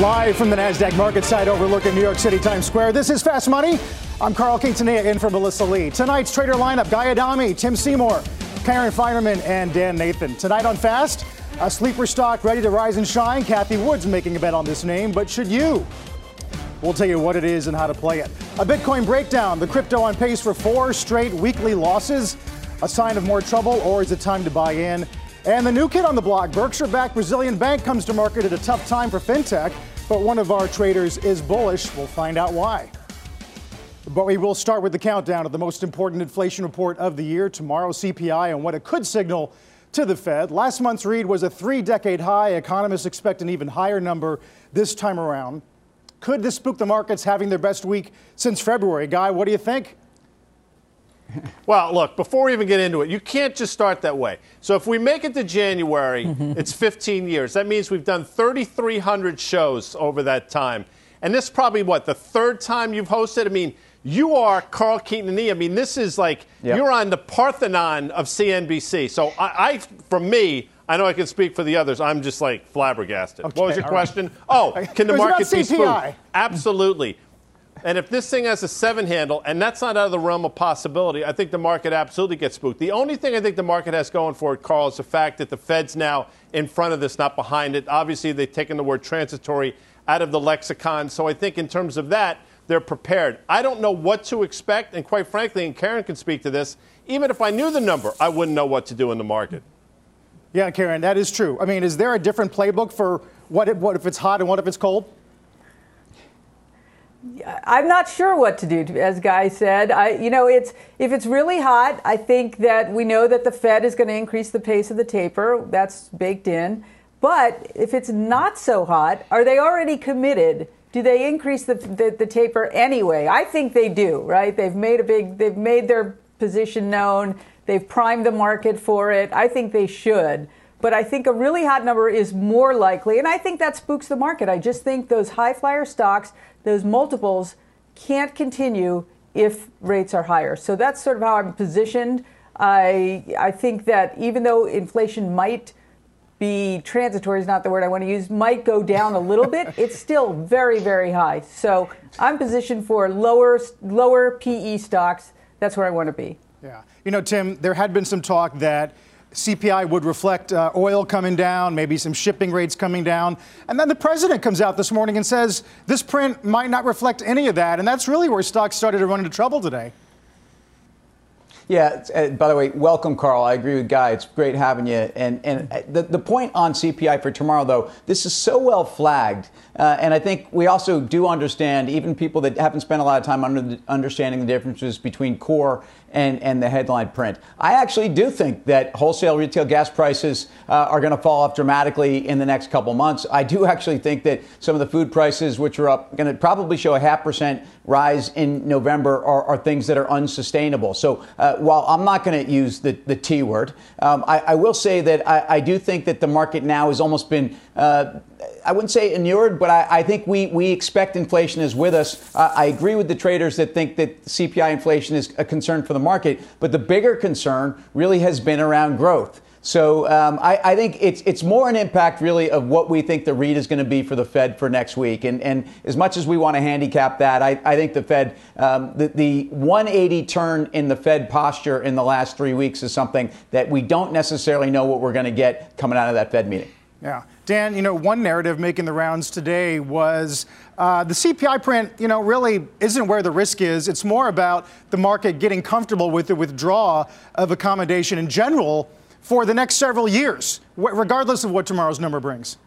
Live from the NASDAQ market site overlooking New York City Times Square, this is Fast Money. I'm Carl Quintanilla in for Melissa Lee. Tonight's trader lineup Guy Adami, Tim Seymour, Karen Finerman, and Dan Nathan. Tonight on Fast, a sleeper stock ready to rise and shine. Cathie Wood's making a bet on this name, but should you? We'll tell you what it is and how to play it. A Bitcoin breakdown, the crypto on pace for four straight weekly losses. A sign of more trouble, or is it time to buy in? And the new kid on the block, Berkshire backed Brazilian bank, comes to market at a tough time for fintech, but one of our traders is bullish. We'll find out why. But we will start with the countdown of the most important inflation report of the year, tomorrow CPI, and what it could signal to the Fed. Last month's read was a three decade high. Economists expect an even higher number this time around. Could this spook the markets having their best week since February? Guy, what do you think? Well, look, before we even get into it, you can't just start that way. So if we make it to January, it's 15 years. That means we've done 3,300 shows over that time. And this is probably what, the third time you've hosted? I mean, you are Carl Quintanilla. I mean, this is like Yep. you're on the Parthenon of CNBC. So I, I, for me, I know I can speak for the others. I'm just like flabbergasted. what was your all right. question? Oh, can the It was about market be spooked? Absolutely. And if this thing has a seven handle, and that's not out of the realm of possibility, I think the market absolutely gets spooked. The only thing I think the market has going for it, Carl, is the fact that the Fed's now in front of this, not behind it. Obviously, they've taken the word transitory out of the lexicon. So I think in terms of that, they're prepared. I don't know what to expect, and quite frankly, and Karen can speak to this, even if I knew the number, I wouldn't know what to do in the market. Yeah, Karen, that is true. I mean, is there a different playbook for what if, what if it's hot and what if it's cold? I'm not sure what to do, as Guy said. I, you know, it's if it's really hot, I think that we know that the Fed is going to increase the pace of the taper. That's baked in. But if it's not so hot, are they already committed? Do they increase the, the, the taper anyway? I think they do, right? They've made a big, they've made their position known. They've primed the market for it. I think they should. But I think a really hot number is more likely, and I think that spooks the market. I just think those high flyer stocks, those multiples, can't continue if rates are higher. So that's sort of how I'm positioned. I I think that even though inflation might be transitory is not the word I want to use, might go down a little bit, it's still very, very high. So I'm positioned for lower lower PE stocks. That's where I want to be. Yeah. You know, Tim, there had been some talk that CPI would reflect uh, oil coming down, maybe some shipping rates coming down. And then the president comes out this morning and says this print might not reflect any of that. And that's really where stocks started to run into trouble today. Yeah. Uh, by the way, welcome, Carl. I agree with Guy. It's great having you. And and uh, the the point on CPI for tomorrow, though, this is so well flagged, uh, and I think we also do understand, even people that haven't spent a lot of time under understanding the differences between core and and the headline print. I actually do think that wholesale retail gas prices uh, are going to fall off dramatically in the next couple months. I do actually think that some of the food prices, which are up, going to probably show a half percent rise in November, are, are things that are unsustainable. So uh, while I'm not going to use the, the T word, um, I, I will say that I, I do think that the market now has almost been. Uh, I wouldn't say inured, but I, I think we, we expect inflation is with us. Uh, I agree with the traders that think that CPI inflation is a concern for the market, but the bigger concern really has been around growth. So um, I, I think it's it's more an impact really of what we think the read is going to be for the Fed for next week. And and as much as we want to handicap that, I, I think the Fed um, the, the 180 turn in the Fed posture in the last three weeks is something that we don't necessarily know what we're going to get coming out of that Fed meeting. Yeah. Dan, you know, one narrative making the rounds today was uh, the CPI print, you know, really isn't where the risk is. It's more about the market getting comfortable with the withdrawal of accommodation in general for the next several years, regardless of what tomorrow's number brings.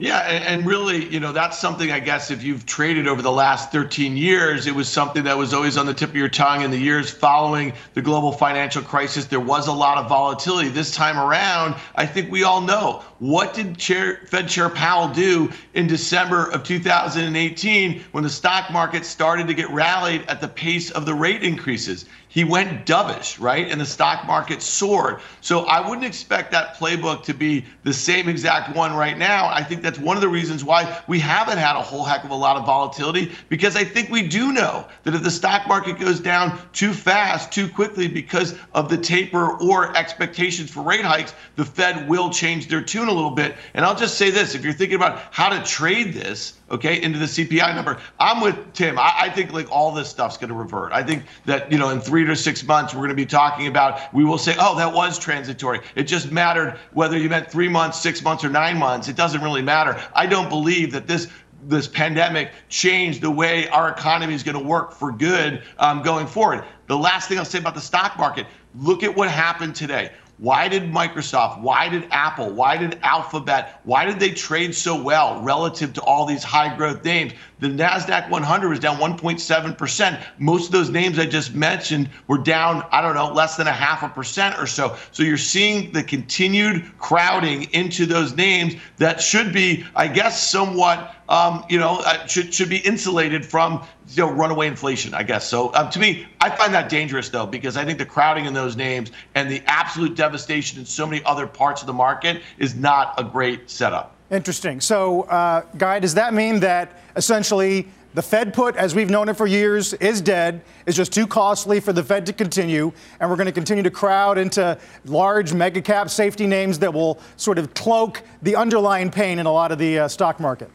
Yeah, and really, you know, that's something I guess if you've traded over the last 13 years, it was something that was always on the tip of your tongue. In the years following the global financial crisis, there was a lot of volatility. This time around, I think we all know what did Chair, Fed Chair Powell do in December of 2018 when the stock market started to get rallied at the pace of the rate increases? He went dovish, right? And the stock market soared. So I wouldn't expect that playbook to be the same exact one right now. I think that's one of the reasons why we haven't had a whole heck of a lot of volatility because I think we do know that if the stock market goes down too fast, too quickly because of the taper or expectations for rate hikes, the Fed will change their tune a little bit. And I'll just say this if you're thinking about how to trade this, okay, into the CPI number. I'm with Tim. I, I think like all this stuff's going to revert. I think that, you know, in three to six months, we're going to be talking about, we will say, oh, that was transitory. It just mattered whether you meant three months, six months, or nine months. It doesn't really matter. I don't believe that this this pandemic changed the way our economy is going to work for good um, going forward. The last thing I'll say about the stock market look at what happened today. Why did Microsoft, why did Apple, why did Alphabet, why did they trade so well relative to all these high growth names? The NASDAQ 100 was down 1.7%. Most of those names I just mentioned were down, I don't know, less than a half a percent or so. So you're seeing the continued crowding into those names that should be, I guess, somewhat um, you know, uh, should should be insulated from you know runaway inflation, I guess. So um, to me, I find that dangerous though because I think the crowding in those names and the absolute devastation in so many other parts of the market is not a great setup. Interesting. So, uh, Guy, does that mean that essentially the Fed put, as we've known it for years, is dead, is just too costly for the Fed to continue, and we're going to continue to crowd into large mega cap safety names that will sort of cloak the underlying pain in a lot of the uh, stock market?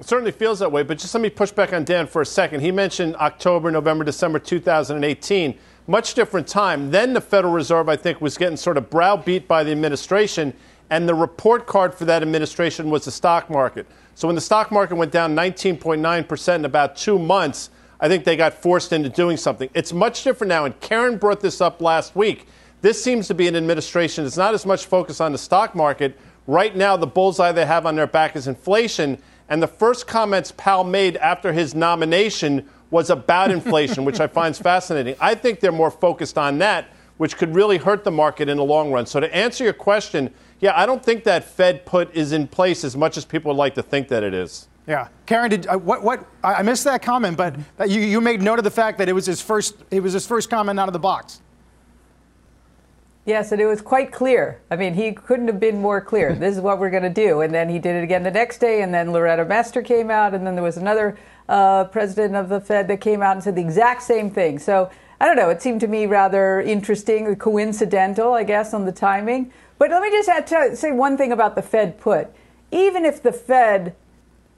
It certainly feels that way, but just let me push back on Dan for a second. He mentioned October, November, December 2018. Much different time. Then the Federal Reserve, I think, was getting sort of browbeat by the administration, and the report card for that administration was the stock market. So when the stock market went down 19.9% in about two months, I think they got forced into doing something. It's much different now, and Karen brought this up last week. This seems to be an administration that's not as much focused on the stock market. Right now, the bullseye they have on their back is inflation and the first comments Powell made after his nomination was about inflation, which I find fascinating. I think they're more focused on that, which could really hurt the market in the long run. So to answer your question, yeah, I don't think that Fed put is in place as much as people would like to think that it is. Yeah, Karen, did uh, what? What? I missed that comment, but you, you made note of the fact that it was his first. It was his first comment out of the box. Yes, and it was quite clear. I mean, he couldn't have been more clear. This is what we're going to do. And then he did it again the next day, and then Loretta Mester came out, and then there was another uh, president of the Fed that came out and said the exact same thing. So I don't know. It seemed to me rather interesting, coincidental, I guess, on the timing. But let me just add to, say one thing about the Fed put. Even if the Fed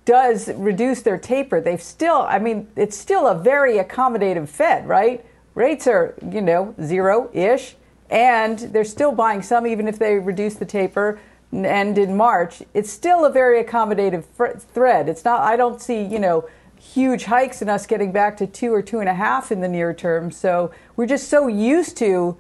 does reduce their taper, they've still, I mean, it's still a very accommodative Fed, right? Rates are, you know, zero ish and they're still buying some, even if they reduce the taper and in March. It's still a very accommodative thread. It's not. I don't see you know huge hikes in us getting back to two or two and a half in the near term. So we're just so used to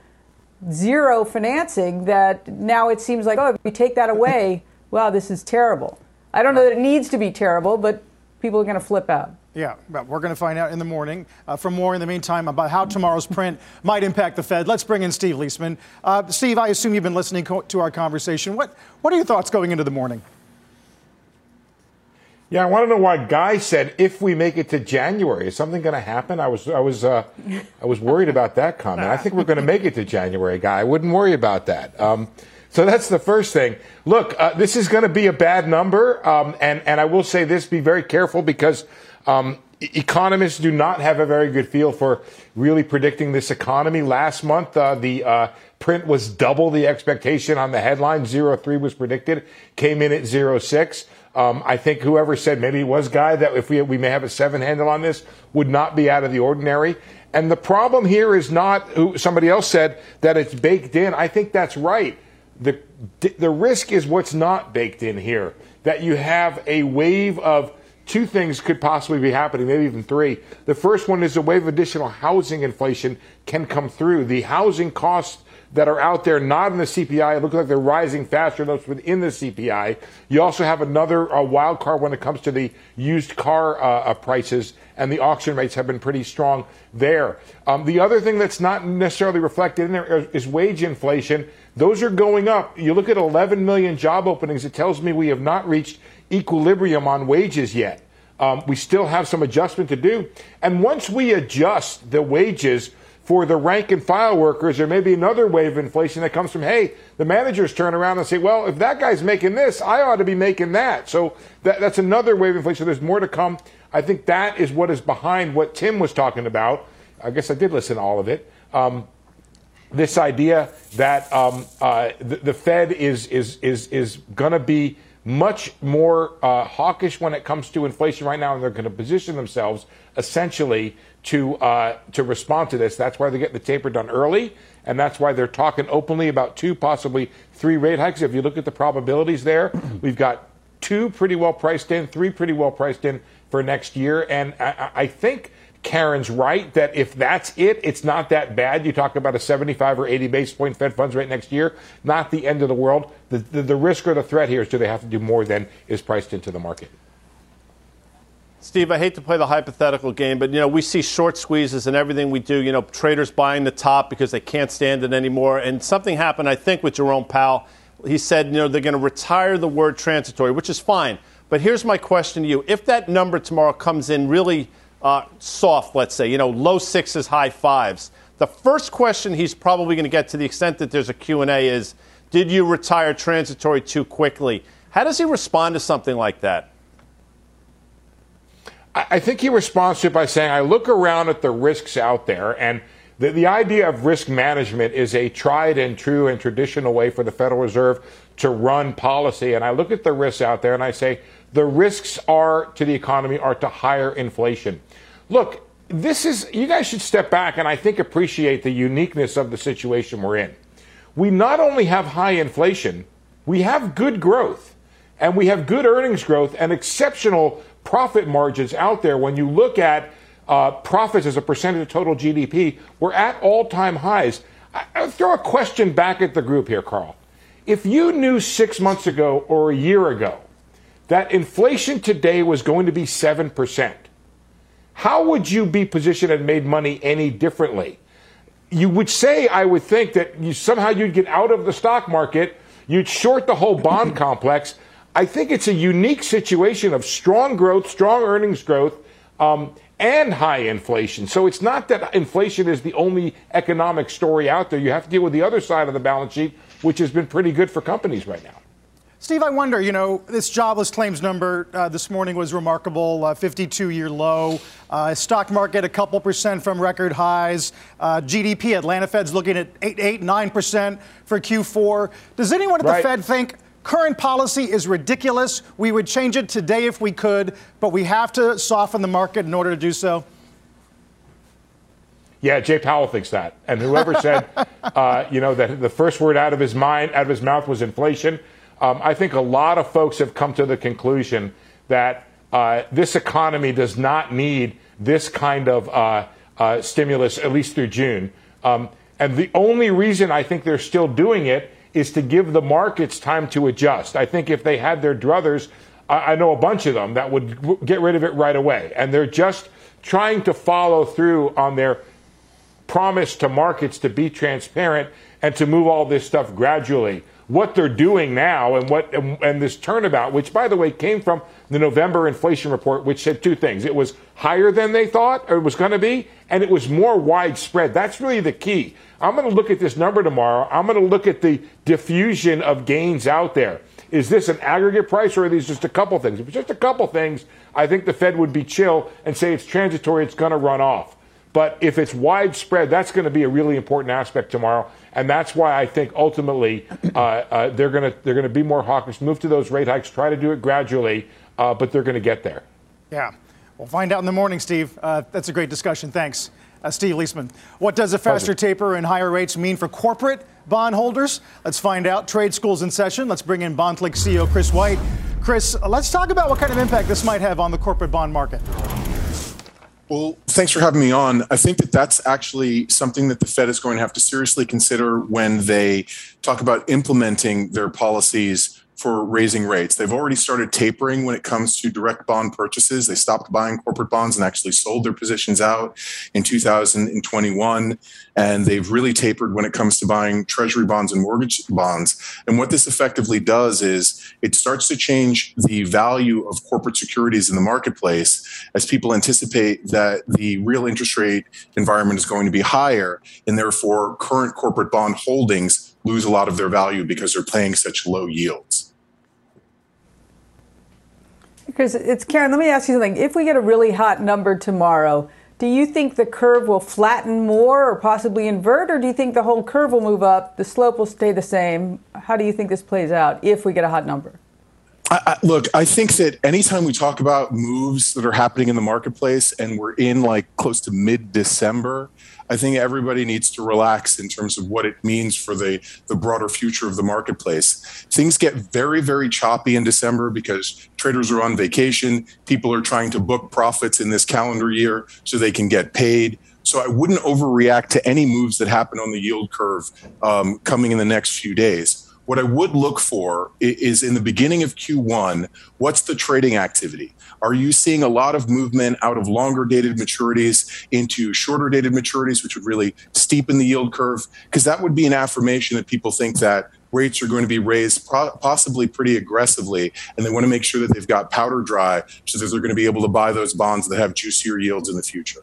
zero financing that now it seems like oh if we take that away, wow, this is terrible. I don't know that it needs to be terrible, but people are going to flip out. Yeah, well, we're going to find out in the morning. Uh, for more in the meantime about how tomorrow's print might impact the Fed, let's bring in Steve Liesman. Uh, Steve, I assume you've been listening co- to our conversation. What, what are your thoughts going into the morning? Yeah, I want to know why Guy said if we make it to January, is something going to happen? I was, I was, uh, I was worried about that comment. I think we're going to make it to January, Guy. I wouldn't worry about that. Um, so that's the first thing. Look, uh, this is going to be a bad number, um, and and I will say this: be very careful because um, economists do not have a very good feel for really predicting this economy. Last month, uh, the uh, print was double the expectation on the headline. Zero three was predicted, came in at zero six. Um, I think whoever said maybe it was Guy that if we we may have a seven handle on this would not be out of the ordinary. And the problem here is not who somebody else said that it's baked in. I think that's right. The the risk is what's not baked in here. That you have a wave of two things could possibly be happening, maybe even three. The first one is a wave of additional housing inflation can come through. The housing cost that are out there not in the CPI. It looks like they're rising faster than those within the CPI. You also have another uh, wild card when it comes to the used car uh, uh, prices, and the auction rates have been pretty strong there. Um, the other thing that's not necessarily reflected in there is wage inflation. Those are going up. You look at 11 million job openings, it tells me we have not reached equilibrium on wages yet. Um, we still have some adjustment to do. And once we adjust the wages, for the rank and file workers, there may be another wave of inflation that comes from, hey, the managers turn around and say, well, if that guy's making this, I ought to be making that. So that, that's another wave of inflation. There's more to come. I think that is what is behind what Tim was talking about. I guess I did listen to all of it. Um, this idea that um, uh, the, the, Fed is is is is going to be much more uh, hawkish when it comes to inflation right now, and they're going to position themselves essentially to uh, to respond to this. That's why they're getting the taper done early, and that's why they're talking openly about two, possibly three rate hikes. If you look at the probabilities there, we've got two pretty well priced in, three pretty well priced in for next year, and I, I think. Karen's right that if that's it, it's not that bad. You talk about a 75 or 80 basis point Fed funds rate next year, not the end of the world. The, the, the risk or the threat here is do they have to do more than is priced into the market? Steve, I hate to play the hypothetical game, but you know we see short squeezes in everything we do. You know, traders buying the top because they can't stand it anymore. And something happened, I think, with Jerome Powell. He said, you know, they're going to retire the word transitory, which is fine. But here's my question to you: If that number tomorrow comes in really uh, soft, let's say, you know, low sixes, high fives, the first question he's probably going to get, to the extent that there's a Q and A, is, did you retire transitory too quickly? How does he respond to something like that? I think he responds to it by saying, I look around at the risks out there, and the, the idea of risk management is a tried and true and traditional way for the Federal Reserve to run policy. And I look at the risks out there and I say, the risks are to the economy are to higher inflation. Look, this is, you guys should step back and I think appreciate the uniqueness of the situation we're in. We not only have high inflation, we have good growth and we have good earnings growth and exceptional profit margins out there, when you look at uh, profits as a percentage of total GDP, we're at all time highs. I, I'll throw a question back at the group here, Carl. If you knew six months ago or a year ago that inflation today was going to be 7%, how would you be positioned and made money any differently? You would say, I would think, that you, somehow you'd get out of the stock market, you'd short the whole bond complex, I think it's a unique situation of strong growth, strong earnings growth, um, and high inflation. So it's not that inflation is the only economic story out there. You have to deal with the other side of the balance sheet, which has been pretty good for companies right now. Steve, I wonder, you know, this jobless claims number uh, this morning was remarkable, uh, 52 year low. Uh, stock market a couple percent from record highs. Uh, GDP, Atlanta Fed's looking at 8, 8 9% for Q4. Does anyone at right. the Fed think Current policy is ridiculous. We would change it today if we could, but we have to soften the market in order to do so. Yeah, Jay Powell thinks that, and whoever said, uh, you know, that the first word out of his mind, out of his mouth, was inflation. Um, I think a lot of folks have come to the conclusion that uh, this economy does not need this kind of uh, uh stimulus, at least through June. Um, and the only reason I think they're still doing it is to give the markets time to adjust. I think if they had their druthers, I know a bunch of them that would get rid of it right away. And they're just trying to follow through on their promise to markets to be transparent and to move all this stuff gradually. What they're doing now and what and, and this turnabout, which by the way came from the November inflation report, which said two things. It was higher than they thought it was going to be, and it was more widespread. That's really the key. I'm going to look at this number tomorrow. I'm going to look at the diffusion of gains out there. Is this an aggregate price or are these just a couple things? If it's just a couple things, I think the Fed would be chill and say it's transitory, it's going to run off. But if it's widespread, that's going to be a really important aspect tomorrow, and that's why I think ultimately uh, uh, they're going to they're going to be more hawkish, move to those rate hikes, try to do it gradually, uh, but they're going to get there. Yeah, we'll find out in the morning, Steve. Uh, that's a great discussion. Thanks. Uh, Steve Liesman. What does a faster taper and higher rates mean for corporate bondholders? Let's find out. Trade school's in session. Let's bring in BondClick CEO Chris White. Chris, let's talk about what kind of impact this might have on the corporate bond market. Well, thanks for having me on. I think that that's actually something that the Fed is going to have to seriously consider when they talk about implementing their policies for raising rates. They've already started tapering when it comes to direct bond purchases. They stopped buying corporate bonds and actually sold their positions out in 2021. And they've really tapered when it comes to buying treasury bonds and mortgage bonds. And what this effectively does is it starts to change the value of corporate securities in the marketplace as people anticipate that the real interest rate environment is going to be higher. And therefore, current corporate bond holdings lose a lot of their value because they're paying such low yields. Because it's Karen, let me ask you something. If we get a really hot number tomorrow, do you think the curve will flatten more or possibly invert, or do you think the whole curve will move up, the slope will stay the same? How do you think this plays out if we get a hot number? I, I, look, I think that anytime we talk about moves that are happening in the marketplace and we're in like close to mid December, I think everybody needs to relax in terms of what it means for the, the broader future of the marketplace. Things get very, very choppy in December because traders are on vacation. People are trying to book profits in this calendar year so they can get paid. So I wouldn't overreact to any moves that happen on the yield curve um, coming in the next few days. What I would look for is in the beginning of Q1, what's the trading activity? Are you seeing a lot of movement out of longer dated maturities into shorter dated maturities, which would really steepen the yield curve? Because that would be an affirmation that people think that rates are going to be raised possibly pretty aggressively and they want to make sure that they've got powder dry so that they're going to be able to buy those bonds that have juicier yields in the future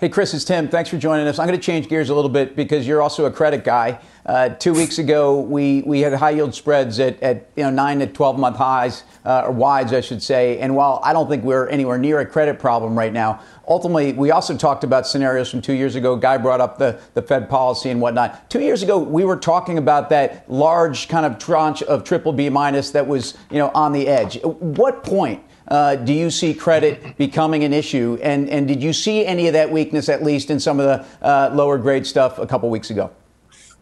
Hey, Chris, it's Tim. Thanks for joining us. I'm going to change gears a little bit because you're also a credit guy. Uh, two weeks ago, we, we had high yield spreads at, at you know nine to 12 month highs uh, or wides, I should say. And while I don't think we're anywhere near a credit problem right now, ultimately we also talked about scenarios from two years ago. Guy brought up the, the Fed policy and whatnot. Two years ago, we were talking about that large kind of tranche of triple B minus that was you know on the edge. At what point? Uh, do you see credit becoming an issue? And, and did you see any of that weakness, at least in some of the uh, lower grade stuff a couple weeks ago?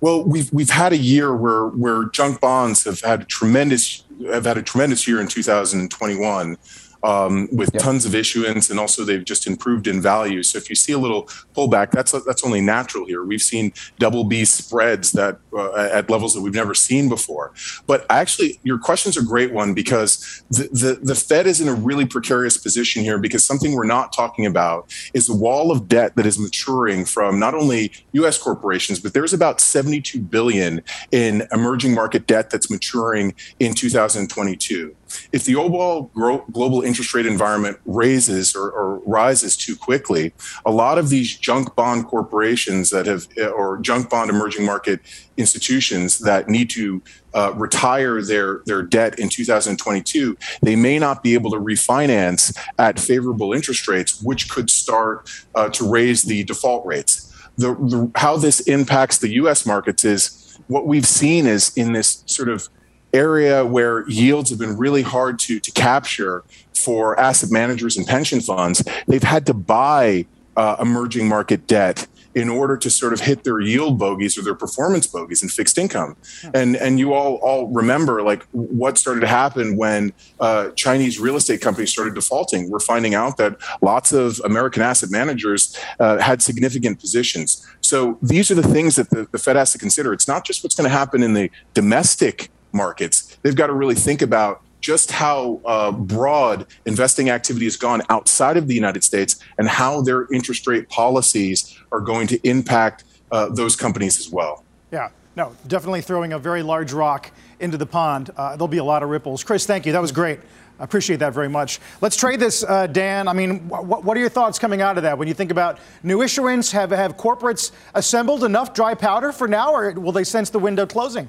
Well, we've we've had a year where where junk bonds have had tremendous have had a tremendous year in 2021 um, with yep. tons of issuance, and also they've just improved in value. So if you see a little pullback, that's that's only natural here. We've seen double B spreads that uh, at levels that we've never seen before. But actually, your question's a great one because the, the the Fed is in a really precarious position here because something we're not talking about is the wall of debt that is maturing from not only U.S. corporations, but there's about 72 billion in emerging market debt that's maturing in 2022 if the overall global interest rate environment raises or, or, rises too quickly, a lot of these junk bond corporations that have, or junk bond emerging market institutions that need to uh, retire their, their debt in 2022, they may not be able to refinance at favorable interest rates, which could start uh, to raise the default rates. The, the, how this impacts the US markets is what we've seen is in this sort of area where yields have been really hard to, to capture for asset managers and pension funds, they've had to buy uh, emerging market debt in order to sort of hit their yield bogeys or their performance bogeys in fixed income. And and you all all remember like what started to happen when uh, Chinese real estate companies started defaulting. We're finding out that lots of American asset managers uh, had significant positions. So these are the things that the, the Fed has to consider. It's not just what's going to happen in the domestic markets. They've got to really think about just how uh, broad investing activity has gone outside of the United States and how their interest rate policies are going to impact uh, those companies as well. Yeah, no, definitely throwing a very large rock into the pond. Uh, there'll be a lot of ripples. Chris, thank you. That was great. I appreciate that very much. Let's trade this, uh, Dan. I mean, wh- what are your thoughts coming out of that? When you think about new issuance, have, have corporates assembled enough dry powder for now, or will they sense the window closing?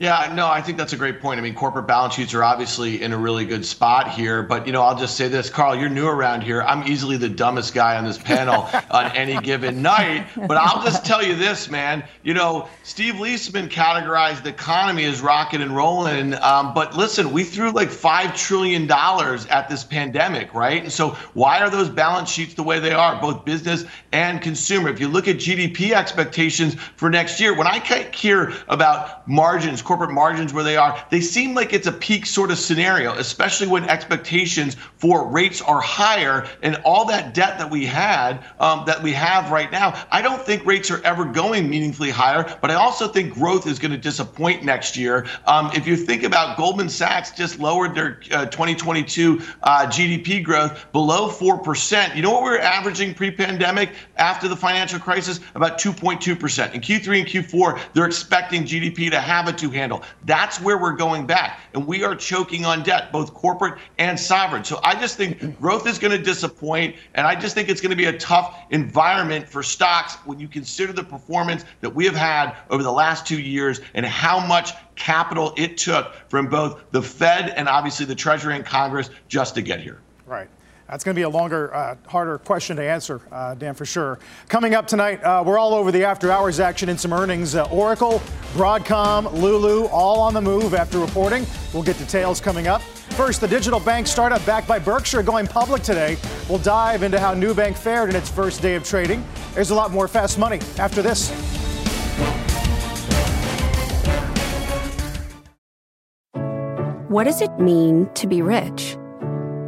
Yeah, no, I think that's a great point. I mean, corporate balance sheets are obviously in a really good spot here, but you know, I'll just say this, Carl, you're new around here. I'm easily the dumbest guy on this panel on any given night, but I'll just tell you this, man. You know, Steve Liesman categorized the economy as rocking and rolling, um, but listen, we threw like five trillion dollars at this pandemic, right? And so, why are those balance sheets the way they are, both business and consumer? If you look at GDP expectations for next year, when I hear about margins corporate margins where they are, they seem like it's a peak sort of scenario, especially when expectations for rates are higher and all that debt that we had, um, that we have right now. I don't think rates are ever going meaningfully higher, but I also think growth is going to disappoint next year. Um, if you think about Goldman Sachs just lowered their uh, 2022 uh, GDP growth below 4%. You know what we were averaging pre pandemic after the financial crisis? About 2.2%. In Q3 and Q4, they're expecting GDP to have a two handle. That's where we're going back. And we are choking on debt, both corporate and sovereign. So I just think growth is going to disappoint. And I just think it's going to be a tough environment for stocks when you consider the performance that we have had over the last two years and how much capital it took from both the Fed and obviously the Treasury and Congress just to get here. Right. That's going to be a longer, uh, harder question to answer, uh, Dan, for sure. Coming up tonight, uh, we're all over the after hours action in some earnings. Uh, Oracle, Broadcom, Lulu, all on the move after reporting. We'll get details coming up. First, the digital bank startup backed by Berkshire going public today. We'll dive into how Nubank fared in its first day of trading. There's a lot more fast money after this. What does it mean to be rich?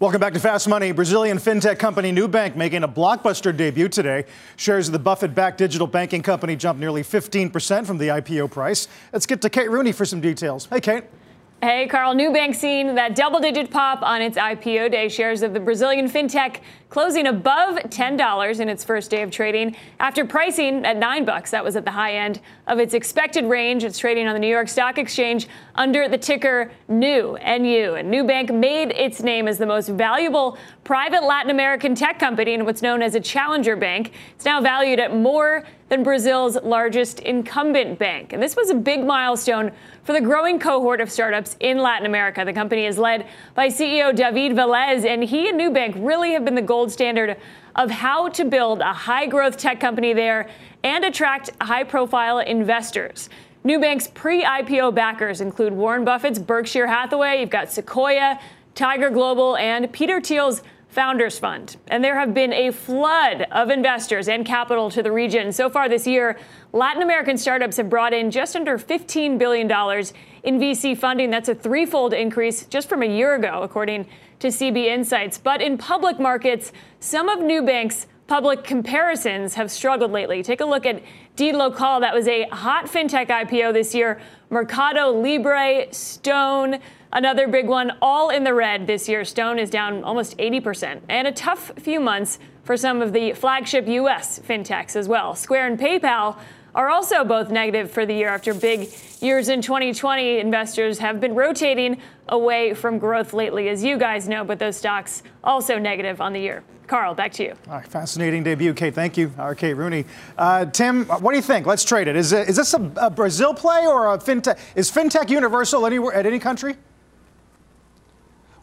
Welcome back to Fast Money. Brazilian fintech company Nubank making a blockbuster debut today. Shares of the Buffett backed digital banking company jumped nearly 15% from the IPO price. Let's get to Kate Rooney for some details. Hey, Kate. Hey, Carl. Nubank seen that double digit pop on its IPO day. Shares of the Brazilian fintech closing above $10 in its first day of trading after pricing at 9 bucks. That was at the high end of its expected range. It's trading on the New York Stock Exchange under the ticker NU, NU. And Nubank made its name as the most valuable private Latin American tech company in what's known as a challenger bank. It's now valued at more than Brazil's largest incumbent bank. And this was a big milestone for the growing cohort of startups in Latin America. The company is led by CEO David Velez, and he and Nubank really have been the gold standard of how to build a high growth tech company there and attract high profile investors. Nubank's pre IPO backers include Warren Buffett's Berkshire Hathaway, you've got Sequoia, Tiger Global, and Peter Thiel's Founders Fund. And there have been a flood of investors and capital to the region. So far this year, Latin American startups have brought in just under $15 billion in VC funding. That's a threefold increase just from a year ago, according to CB Insights. But in public markets, some of Nubank's public comparisons have struggled lately. Take a look at dLocal. That was a hot fintech IPO this year. Mercado Libre, Stone, Another big one, all in the red this year. Stone is down almost 80%. And a tough few months for some of the flagship U.S. fintechs as well. Square and PayPal are also both negative for the year after big years in 2020. Investors have been rotating away from growth lately, as you guys know, but those stocks also negative on the year. Carl, back to you. All right, fascinating debut, Kate. Thank you, Kate Rooney. Uh, Tim, what do you think? Let's trade it. Is, it, is this a, a Brazil play or a fintech? Is fintech universal anywhere at any country?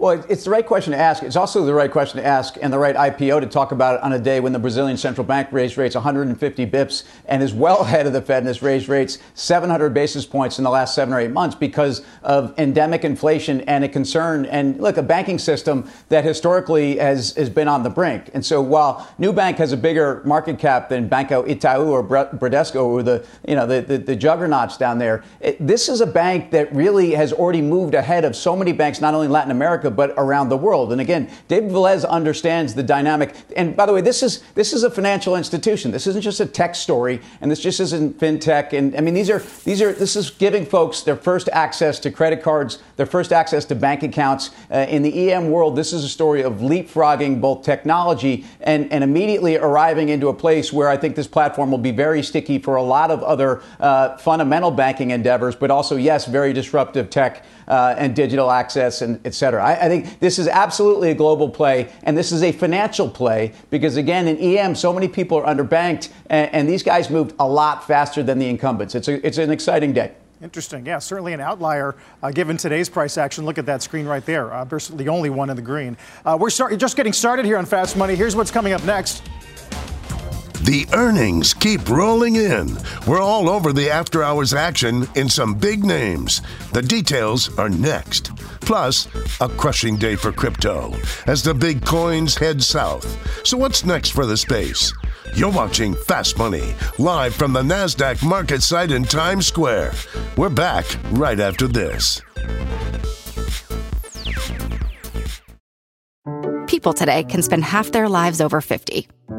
Well, it's the right question to ask. It's also the right question to ask and the right IPO to talk about it on a day when the Brazilian central bank raised rates 150 bips and is well ahead of the Fed and has raised rates 700 basis points in the last seven or eight months because of endemic inflation and a concern and look a banking system that historically has has been on the brink. And so while Nubank has a bigger market cap than Banco Itaú or Bradesco or the you know the the, the juggernauts down there, it, this is a bank that really has already moved ahead of so many banks, not only in Latin America but around the world. And again, David Velez understands the dynamic. And by the way, this is this is a financial institution. This isn't just a tech story, and this just isn't fintech. And I mean, these are these are this is giving folks their first access to credit cards, their first access to bank accounts. Uh, in the EM world, this is a story of leapfrogging both technology and, and immediately arriving into a place where I think this platform will be very sticky for a lot of other uh, fundamental banking endeavors, but also, yes, very disruptive tech uh, and digital access and et cetera. I, I, think this is absolutely a global play, and this is a financial play because, again, in EM, so many people are underbanked, and, and these guys moved a lot faster than the incumbents. It's, a, it's an exciting day. Interesting. Yeah, certainly an outlier uh, given today's price action. Look at that screen right there. Uh, the only one in the green. Uh, we're start- just getting started here on Fast Money. Here's what's coming up next. The earnings keep rolling in. We're all over the after hours action in some big names. The details are next. Plus, a crushing day for crypto as the big coins head south. So, what's next for the space? You're watching Fast Money live from the NASDAQ market site in Times Square. We're back right after this. People today can spend half their lives over 50.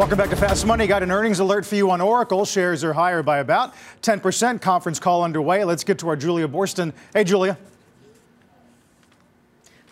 Welcome back to Fast Money. Got an earnings alert for you on Oracle. Shares are higher by about 10%. Conference call underway. Let's get to our Julia Boorstin. Hey, Julia.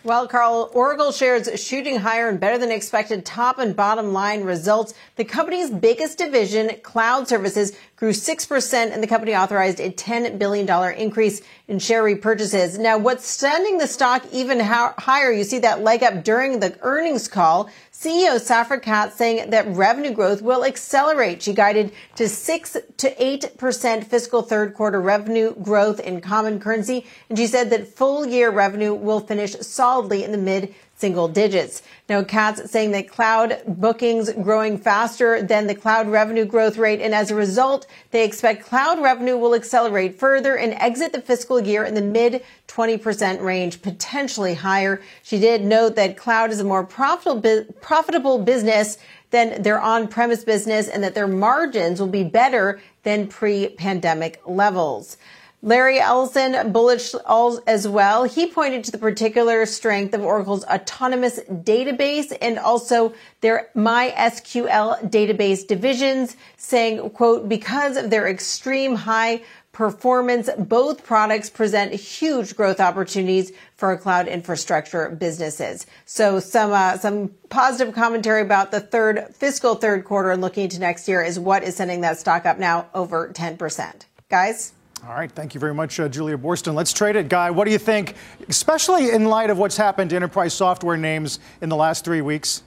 Well, Carl, Oracle shares shooting higher and better than expected top and bottom line results. The company's biggest division, cloud services, grew 6% and the company authorized a $10 billion increase in share repurchases. Now, what's sending the stock even higher? You see that leg up during the earnings call. CEO Safra Catz saying that revenue growth will accelerate. She guided to 6 to 8% fiscal third quarter revenue growth in common currency. And she said that full year revenue will finish solidly in the mid single digits. Now, Catz saying that cloud bookings growing faster than the cloud revenue growth rate. And as a result, they expect cloud revenue will accelerate further and exit the fiscal year in the mid 20% range, potentially higher. She did note that cloud is a more profitable, profitable business than their on-premise business and that their margins will be better than pre-pandemic levels. Larry Ellison, bullish all as well. He pointed to the particular strength of Oracle's autonomous database and also their MySQL database divisions, saying, quote, because of their extreme high performance, both products present huge growth opportunities for cloud infrastructure businesses. So some uh, some positive commentary about the third fiscal third quarter and looking into next year is what is sending that stock up now over 10%. Guys? All right, thank you very much, uh, Julia Boorstin. Let's trade it, Guy. What do you think, especially in light of what's happened to enterprise software names in the last three weeks?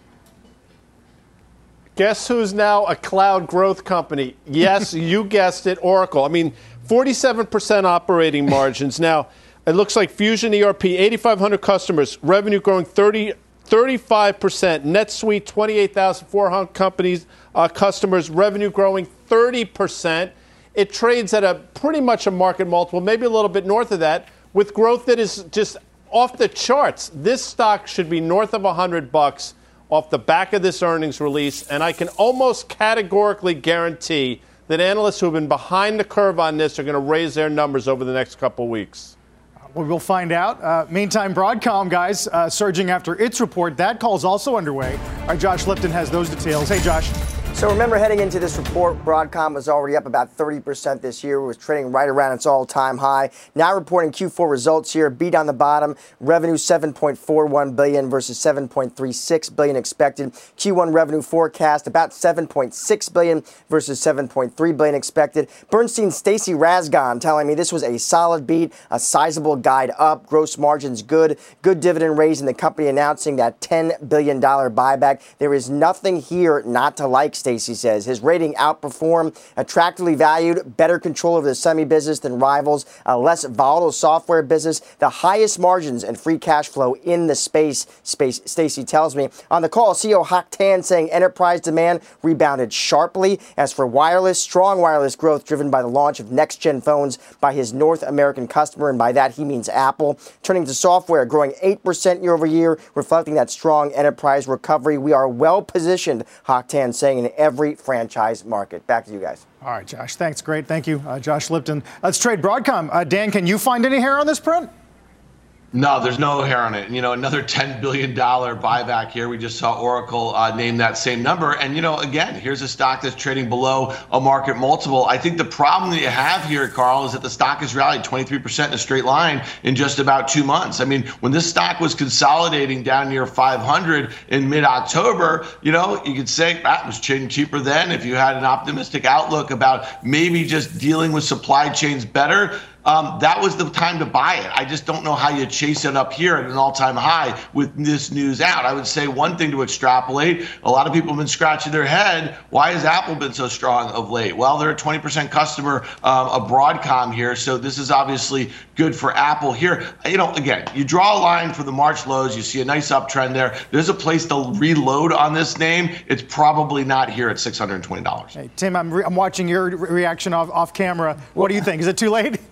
Guess who's now a cloud growth company? Yes, you guessed it, Oracle. I mean, 47% operating margins. now, it looks like Fusion ERP, 8,500 customers, revenue growing 30, 35%. NetSuite, 28,400 companies, uh, customers, revenue growing 30%. It trades at a pretty much a market multiple, maybe a little bit north of that, with growth that is just off the charts. This stock should be north of 100 bucks off the back of this earnings release, and I can almost categorically guarantee that analysts who have been behind the curve on this are going to raise their numbers over the next couple weeks. Well, we'll find out. Uh, meantime, Broadcom, guys, uh, surging after its report. That call's also underway. Right, Josh Lipton has those details. Hey, Josh. So remember, heading into this report, Broadcom was already up about 30% this year. was trading right around its all-time high. Now reporting Q4 results here. Beat on the bottom. Revenue 7.41 billion versus 7.36 billion expected. Q1 revenue forecast about 7.6 billion versus 7.3 billion expected. Bernstein Stacy Rasgon telling me this was a solid beat, a sizable guide up. Gross margins good. Good dividend raise, and the company announcing that $10 billion buyback. There is nothing here not to like. Stacy says. His rating outperformed, attractively valued, better control over the semi business than rivals, a less volatile software business, the highest margins and free cash flow in the space, space Stacy tells me. On the call, CEO Hock Tan saying enterprise demand rebounded sharply. As for wireless, strong wireless growth driven by the launch of next gen phones by his North American customer, and by that he means Apple. Turning to software, growing 8% year over year, reflecting that strong enterprise recovery. We are well positioned, Hock Tan saying, in every franchise market. Back to you guys. All right, Josh. Thanks. Great. Thank you, uh, Josh Lipton. Let's trade Broadcom. Uh, Dan, can you find any hair on this print? No, there's no hair on it. You know, another $10 billion buyback here. We just saw Oracle uh, name that same number. And, you know, again, here's a stock that's trading below a market multiple. I think the problem that you have here, Carl, is that the stock has rallied 23% in a straight line in just about two months. I mean, when this stock was consolidating down near 500 in mid October, you know, you could say that was trading cheaper then if you had an optimistic outlook about maybe just dealing with supply chains better um, that was the time to buy it. I just don't know how you chase it up here at an all time high with this news out. I would say one thing to extrapolate a lot of people have been scratching their head. Why has Apple been so strong of late? Well, they're a 20% customer um, of Broadcom here. So this is obviously good for Apple here. You know, again, you draw a line for the March lows, you see a nice uptrend there. There's a place to reload on this name. It's probably not here at $620. Hey, Tim, I'm, re- I'm watching your reaction off, off camera. What do you think? Is it too late?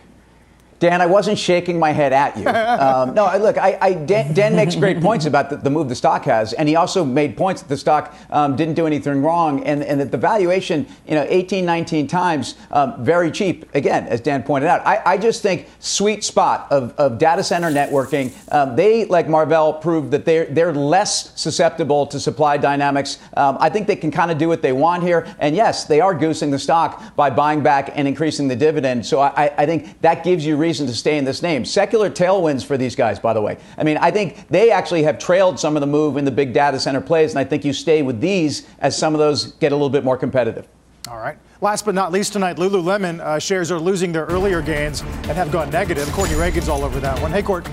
Dan, I wasn't shaking my head at you. Um, no, look, I, I, Dan, Dan, makes great points about the, the, move the stock has, and he also made points that the stock um, didn't do anything wrong, and, and that the valuation, you know, 18, 19 times, um, very cheap. Again, as Dan pointed out, I, I just think sweet spot of, of data center networking. Um, they, like Marvell, proved that they're they're less susceptible to supply dynamics. Um, I think they can kind of do what they want here, and yes, they are goosing the stock by buying back and increasing the dividend. So I, I think that gives you reason reason to stay in this name. Secular tailwinds for these guys, by the way. I mean, I think they actually have trailed some of the move in the big data center plays, and I think you stay with these as some of those get a little bit more competitive. All right. Last but not least tonight, Lululemon uh, shares are losing their earlier gains and have gone negative. Courtney Reagan's all over that one. Hey, Court.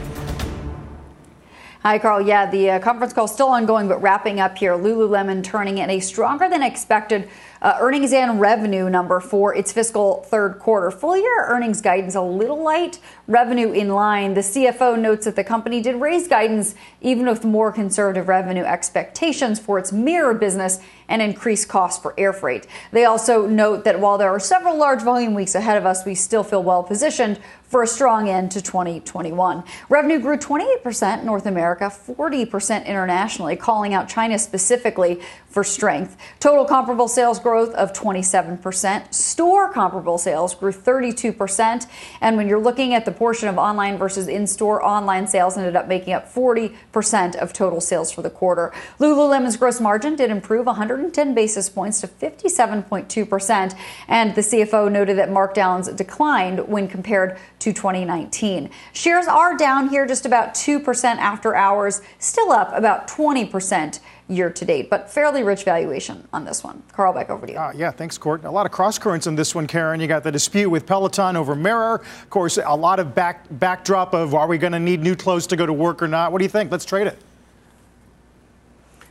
Hi, Carl. Yeah, the uh, conference call still ongoing, but wrapping up here. Lululemon turning in a stronger than expected uh, earnings and revenue number for its fiscal third quarter. Full year earnings guidance a little light, revenue in line. The CFO notes that the company did raise guidance even with more conservative revenue expectations for its mirror business and increased costs for air freight. They also note that while there are several large volume weeks ahead of us, we still feel well positioned for a strong end to 2021. Revenue grew 28% North America, 40% internationally, calling out China specifically for strength. Total comparable sales growth of 27%. Store comparable sales grew 32%. And when you're looking at the portion of online versus in store, online sales ended up making up 40% of total sales for the quarter. Lululemon's gross margin did improve 110 basis points to 57.2%. And the CFO noted that markdowns declined when compared to 2019. Shares are down here just about 2% after hours, still up about 20% year to date, but fairly rich valuation on this one. Carl, back over to you. Uh, yeah, thanks, Court. A lot of cross currents in this one, Karen. You got the dispute with Peloton over Mirror. Of course, a lot of back backdrop of are we going to need new clothes to go to work or not? What do you think? Let's trade it.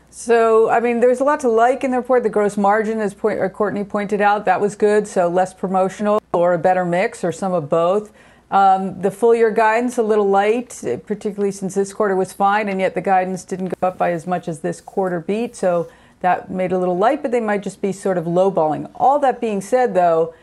So, I mean, there's a lot to like in the report. The gross margin, as point, Courtney pointed out, that was good. So, less promotional or a better mix or some of both. Um, the full year guidance a little light, particularly since this quarter was fine, and yet the guidance didn't go up by as much as this quarter beat. So that made a little light, but they might just be sort of lowballing. All that being said, though,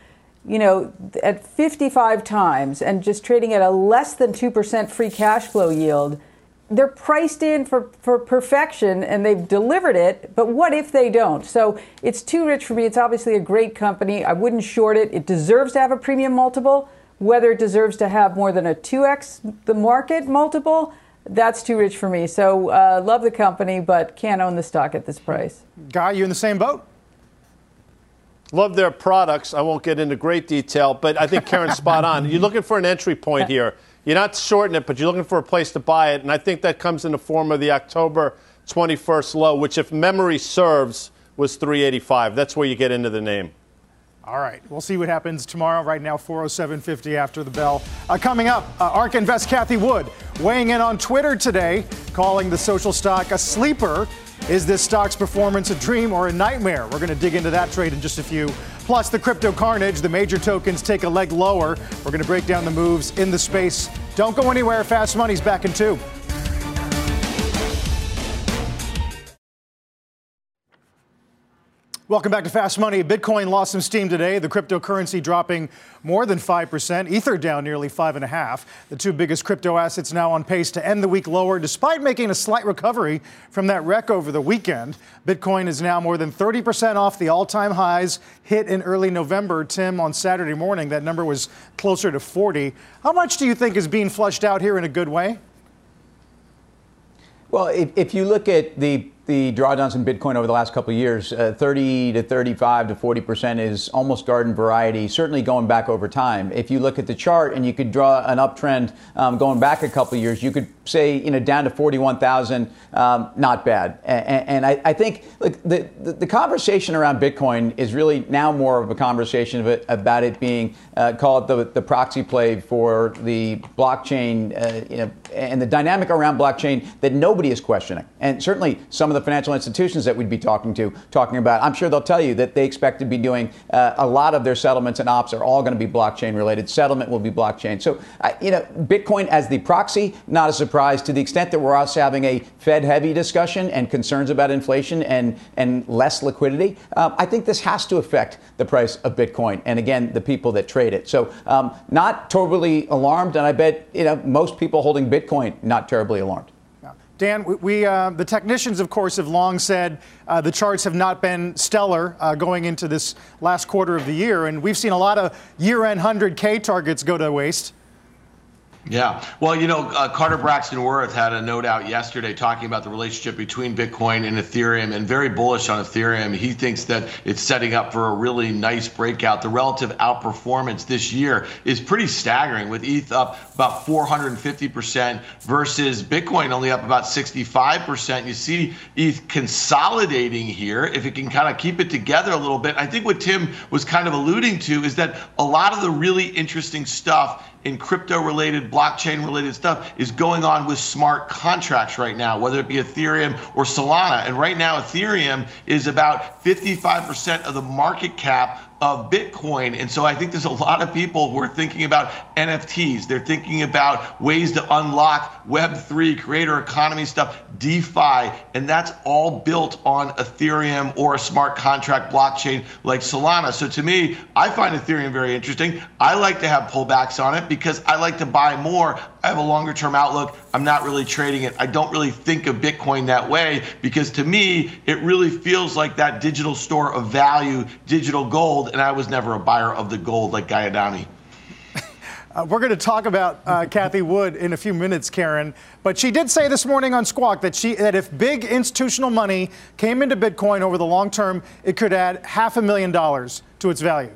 you know, at 55 times and just trading at a less than 2% free cash flow yield, they're priced in for, for perfection and they've delivered it, but what if they don't? So it's too rich for me. It's obviously a great company. I wouldn't short it. It deserves to have a premium multiple whether it deserves to have more than a 2x the market multiple, that's too rich for me. So uh, love the company, but can't own the stock at this price. Guy, you in the same boat? Love their products. I won't get into great detail, but I think Karen's spot on. You're looking for an entry point here. You're not shorting it, but you're looking for a place to buy it, and I think that comes in the form of the October 21st low, which, if memory serves, was 385. That's where you get into the name. All right, we'll see what happens tomorrow. Right now, 407.50 after the bell. Uh, coming up, uh, ARK Invest Cathie Wood weighing in on Twitter today, calling the social stock a sleeper. Is this stock's performance a dream or a nightmare? We're going to dig into that trade in just a few. Plus, the crypto carnage, the major tokens take a leg lower. We're going to break down the moves in the space. Don't go anywhere. Fast Money's back in two. Welcome back to Fast Money. Bitcoin lost some steam today. The cryptocurrency dropping more than 5%. Ether down nearly 5.5. The two biggest crypto assets now on pace to end the week lower, despite making a slight recovery from that wreck over the weekend. Bitcoin is now more than 30% off the all time highs hit in early November. Tim, on Saturday morning, that number was closer to 40. How much do you think is being flushed out here in a good way? Well, if, if you look at the the drawdowns in Bitcoin over the last couple of years, uh, 30 to 35 to 40 percent is almost garden variety, certainly going back over time. If you look at the chart and you could draw an uptrend um, going back a couple of years, you could say, you know, down to 41,000, um, not bad. And, and I, I, think look, the, the, the, conversation around Bitcoin is really now more of a conversation of about it being uh, called the, the proxy play for the blockchain, uh, you know, and the dynamic around blockchain that nobody is questioning. And certainly some of the financial institutions that we'd be talking to, talking about, I'm sure they'll tell you that they expect to be doing uh, a lot of their settlements and ops are all going to be blockchain related. Settlement will be blockchain. So, you know, Bitcoin as the proxy, not a surprise to the extent that we're also having a Fed heavy discussion and concerns about inflation and, and less liquidity. Um, I think this has to affect the price of Bitcoin and again, the people that trade it. So, um, not totally alarmed. And I bet, you know, most people holding Bitcoin not terribly alarmed. Dan, we, uh, the technicians, of course, have long said uh, the charts have not been stellar uh, going into this last quarter of the year, and we've seen a lot of year-end 100K targets go to waste. Yeah. Well, you know, uh, Carter Braxton Worth had a note out yesterday talking about the relationship between Bitcoin and Ethereum and very bullish on Ethereum. He thinks that it's setting up for a really nice breakout. The relative outperformance this year is pretty staggering with ETH up about 450% versus Bitcoin only up about 65%. You see ETH consolidating here. If it can kind of keep it together a little bit, I think what Tim was kind of alluding to is that a lot of the really interesting stuff in crypto related, blockchain related stuff is going on with smart contracts right now, whether it be Ethereum or Solana. And right now, Ethereum is about 55% of the market cap of Bitcoin. And so I think there's a lot of people who are thinking about NFTs. They're thinking about ways to unlock Web3, creator economy stuff, DeFi, and that's all built on Ethereum or a smart contract blockchain like Solana. So to me, I find Ethereum very interesting. I like to have pullbacks on it because I like to buy more. I have a longer term outlook. I'm not really trading it. I don't really think of Bitcoin that way because to me, it really feels like that digital store of value, digital gold and I was never a buyer of the gold like Guy Adami. Uh, we're going to talk about uh, Cathie Wood in a few minutes, Karen. But she did say this morning on Squawk that she that if big institutional money came into Bitcoin over the long term, it could add half a million dollars to its value.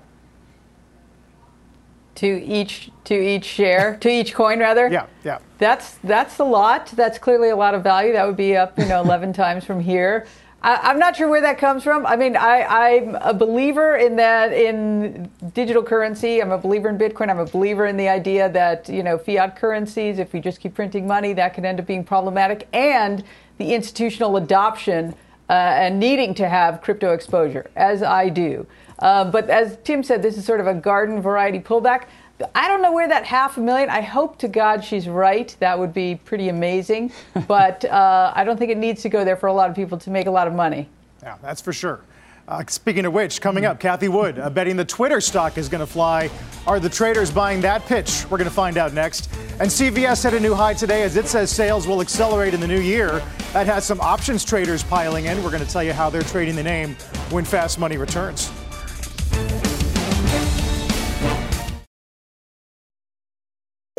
To each to each share, to each coin, rather. Yeah, yeah. That's that's a lot. That's clearly a lot of value. That would be up, you know, 11 times from here. I, am not sure where that comes from. I mean, I, am a believer in that in digital currency. I'm a believer in Bitcoin. I'm a believer in the idea that you know fiat currencies, if we just keep printing money, that could end up being problematic, and the institutional adoption uh, and needing to have crypto exposure, as I do. Uh, but as Tim said, this is sort of a garden variety pullback. I don't know where that half a million. I hope to God she's right. That would be pretty amazing. but uh, I don't think it needs to go there for a lot of people to make a lot of money. Yeah, that's for sure. Uh, speaking of which, coming up, Cathie Wood uh, betting the Twitter stock is going to fly. Are the traders buying that pitch? We're going to find out next. And CVS hit a new high today as it says sales will accelerate in the new year. That has some options traders piling in. We're going to tell you how they're trading the name when Fast Money returns.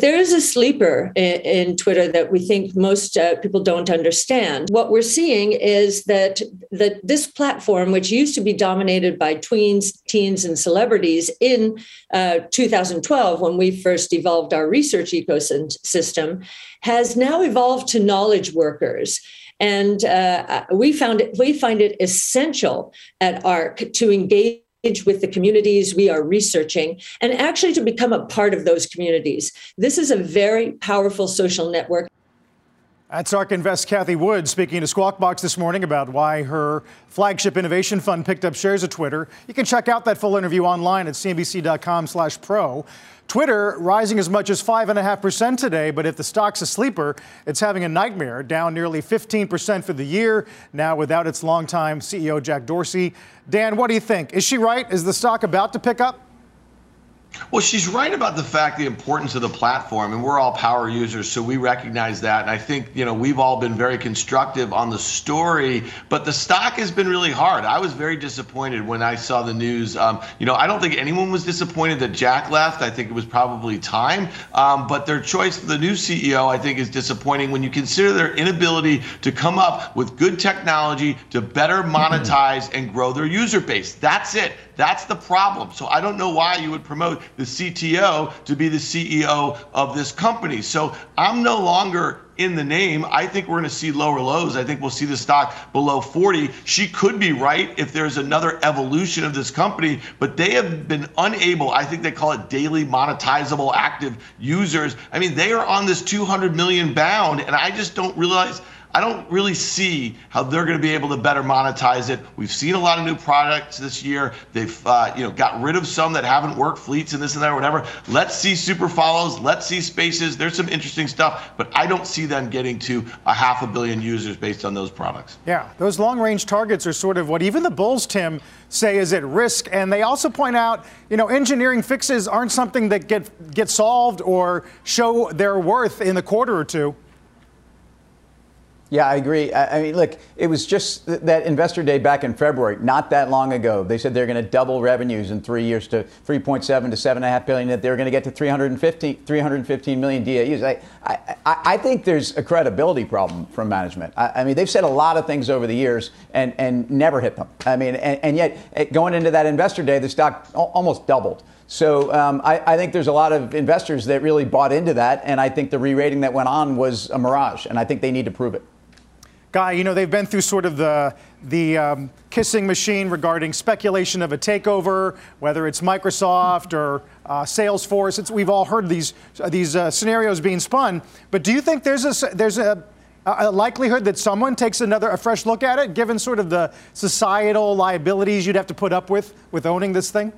There is a sleeper in, in Twitter that we think most uh, people don't understand. What we're seeing is that that this platform, which used to be dominated by tweens, teens, and celebrities in uh, 2012, when we first evolved our research ecosystem, has now evolved to knowledge workers. And uh, we found it, we find it essential at ARK to engage with the communities we are researching and actually to become a part of those communities. This is a very powerful social network. That's ARK Invest Cathie Wood speaking to Squawk Box this morning about why her flagship innovation fund picked up shares of Twitter. You can check out that full interview online at cnbc.com/pro. Twitter rising as much as 5.5% today, but if the stock's a sleeper, it's having a nightmare, down nearly 15% for the year, now without its longtime CEO, Jack Dorsey. Dan, what do you think? Is she right? Is the stock about to pick up? Well, she's right about the fact the importance of the platform, and we're all power users, so we recognize that. And I think you know we've all been very constructive on the story, but the stock has been really hard. I was very disappointed when I saw the news. Um, you know, I don't think anyone was disappointed that Jack left. I think it was probably time, um, but their choice for the new CEO, I think, is disappointing when you consider their inability to come up with good technology to better monetize and grow their user base. That's it. That's the problem. So I don't know why you would promote the CTO to be the CEO of this company. So I'm no longer in the name. I think we're going to see lower lows. I think we'll see the stock below 40. She could be right if there's another evolution of this company, but they have been unable, I think they call it daily monetizable active users. I mean, they are on this 200 million bound, and I just don't realize I don't really see how they're going to be able to better monetize it. We've seen a lot of new products this year. They've uh, you know got rid of some that haven't worked, fleets and this and that or whatever. Let's see super follows. Let's see spaces. There's some interesting stuff, but I don't see them getting to a half a billion users based on those products. Yeah, those long range targets are sort of what even the bulls, Tim, say is at risk. And they also point out, you know, engineering fixes aren't something that get get solved or show their worth in a quarter or two. Yeah, I agree. I mean, look, it was just that investor day back in February, not that long ago. They said they're going to double revenues in three years to 3.7 to 7.5 billion, that they're going to get to 350, 315 million DAUs. I, I, I think there's a credibility problem from management. I, I, mean, they've said a lot of things over the years and, and never hit them. I mean, and, and yet eh, going into that investor day, the stock almost doubled. So um, I, I, think there's a lot of investors that really bought into that, and I think the re-rating that went on was a mirage, and I think they need to prove it. Guy, you know, they've been through sort of the, the um, kissing machine regarding speculation of a takeover, whether it's Microsoft or uh, Salesforce. It's, we've all heard these, these uh, scenarios being spun. But do you think there's a, there's a, a likelihood that someone takes another a fresh look at it, given sort of the societal liabilities you'd have to put up with with owning this thing?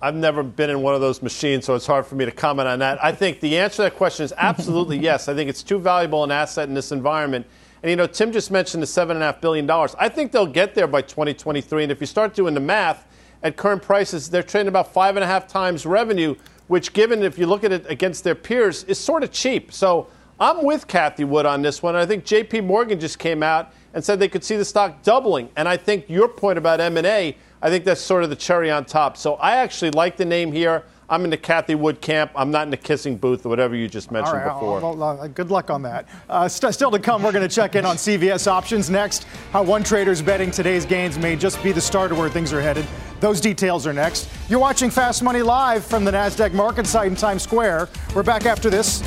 I've never been in one of those machines, so it's hard for me to comment on that. I think the answer to that question is absolutely yes. I think it's too valuable an asset in this environment. And you know, Tim just mentioned the seven and a half billion dollars. I think they'll get there by 2023. And if you start doing the math at current prices, they're trading about five and a half times revenue, which, given if you look at it against their peers, is sort of cheap. So I'm with Cathie Wood on this one. I think J.P. Morgan just came out and said they could see the stock doubling. And I think your point about M&A I think that's sort of the cherry on top. So I actually like the name here. I'm in the Cathie Wood camp. I'm not in the kissing booth or whatever you just mentioned before. Well, well, good luck on that. Uh, st- still to come, we're going to check in on CVS options next. How one trader's betting today's gains may just be the start of where things are headed. Those details are next. You're watching Fast Money live from the NASDAQ market site in Times Square. We're back after this.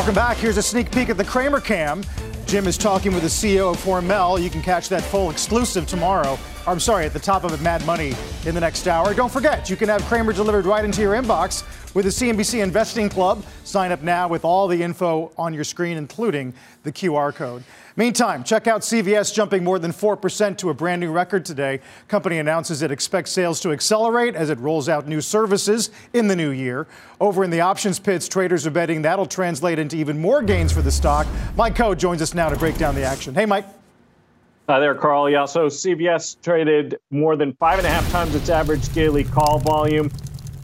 Welcome back. Here's a sneak peek at the Cramer Cam. Jim is talking with the CEO of Hormel. You can catch that full exclusive tomorrow. Or, I'm sorry, at the top of Mad Money in the next hour. Don't forget, you can have Cramer delivered right into your inbox with the CNBC Investing Club. Sign up now with all the info on your screen, including the QR code. Meantime, check out CVS jumping more than 4% to a brand new record today. Company announces it expects sales to accelerate as it rolls out new services in the new year. Over in the options pits, traders are betting that'll translate into even more gains for the stock. Mike Khouw joins us now to break down the action. Hey, Mike. Hi there, Carl. Yeah, so CVS traded more than five and a half times its average daily call volume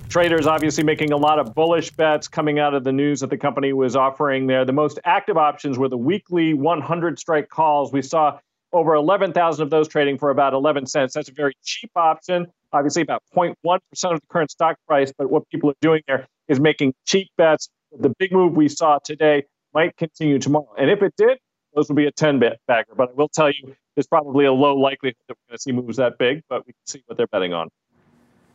Traders obviously making a lot of bullish bets coming out of the news that the company was offering there. The most active options were the weekly 100 strike calls. We saw over 11,000 of those trading for about 11 cents. That's a very cheap option. Obviously, about 0.1% of the current stock price. But what people are doing there is making cheap bets. The big move we saw today might continue tomorrow. And if it did, those would be a 10 bet bagger. But I will tell you, there's probably a low likelihood that we're going to see moves that big, but we can see what they're betting on.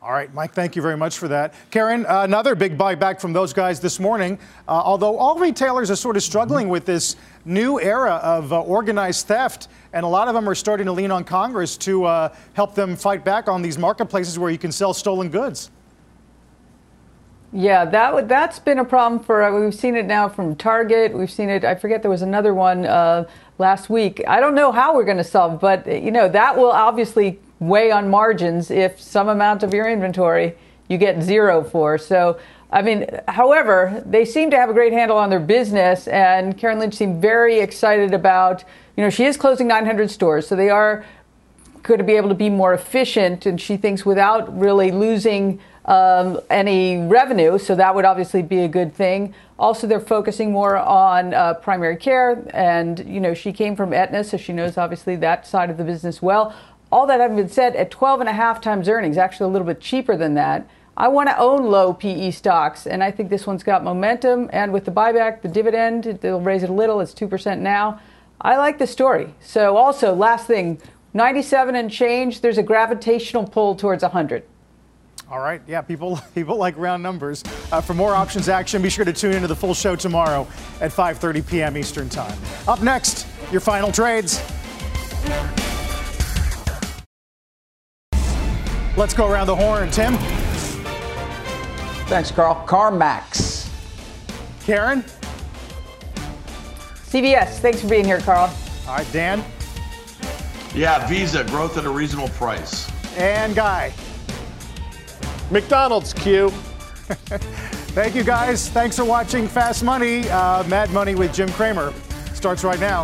All right, Mike, thank you very much for that. Karen, uh, another big buyback from those guys this morning. Uh, although all retailers are sort of struggling with this new era of uh, organized theft, and a lot of them are starting to lean on Congress to uh, help them fight back on these marketplaces where you can sell stolen goods. Yeah, that that's been a problem for. Uh, we've seen it now from Target. We've seen it. I forget there was another one uh, last week. I don't know how we're going to solve, but you know that will obviously weigh on margins if some amount of your inventory you get zero for. So, I mean, however, they seem to have a great handle on their business, and Karen Lynch seemed very excited about, you know, she is closing 900 stores, so they are going to be able to be more efficient, and she thinks without really losing um, any revenue, so that would obviously be a good thing. Also, they're focusing more on uh, primary care, and you know she came from Aetna, so she knows obviously that side of the business well. All that having been said, at 12 and a half times earnings, actually a little bit cheaper than that. I want to own low PE stocks, and I think this one's got momentum. And with the buyback, the dividend, they'll raise it a little. It's 2% now. I like the story. So, also, last thing 97 and change, there's a gravitational pull towards 100. All right, yeah, people people like round numbers. Uh, for more options action, be sure to tune into the full show tomorrow at 5:30 p.m. Eastern Time. Up next, your final trades. Let's go around the horn. Tim? Thanks, Carl. CarMax. Karen? CVS. Thanks for being here, Carl. All right, Dan? Yeah, Visa, growth at a reasonable price. And Guy? McDonald's Q. Thank you, guys. Thanks for watching Fast Money. Uh, Mad Money with Jim Cramer starts right now.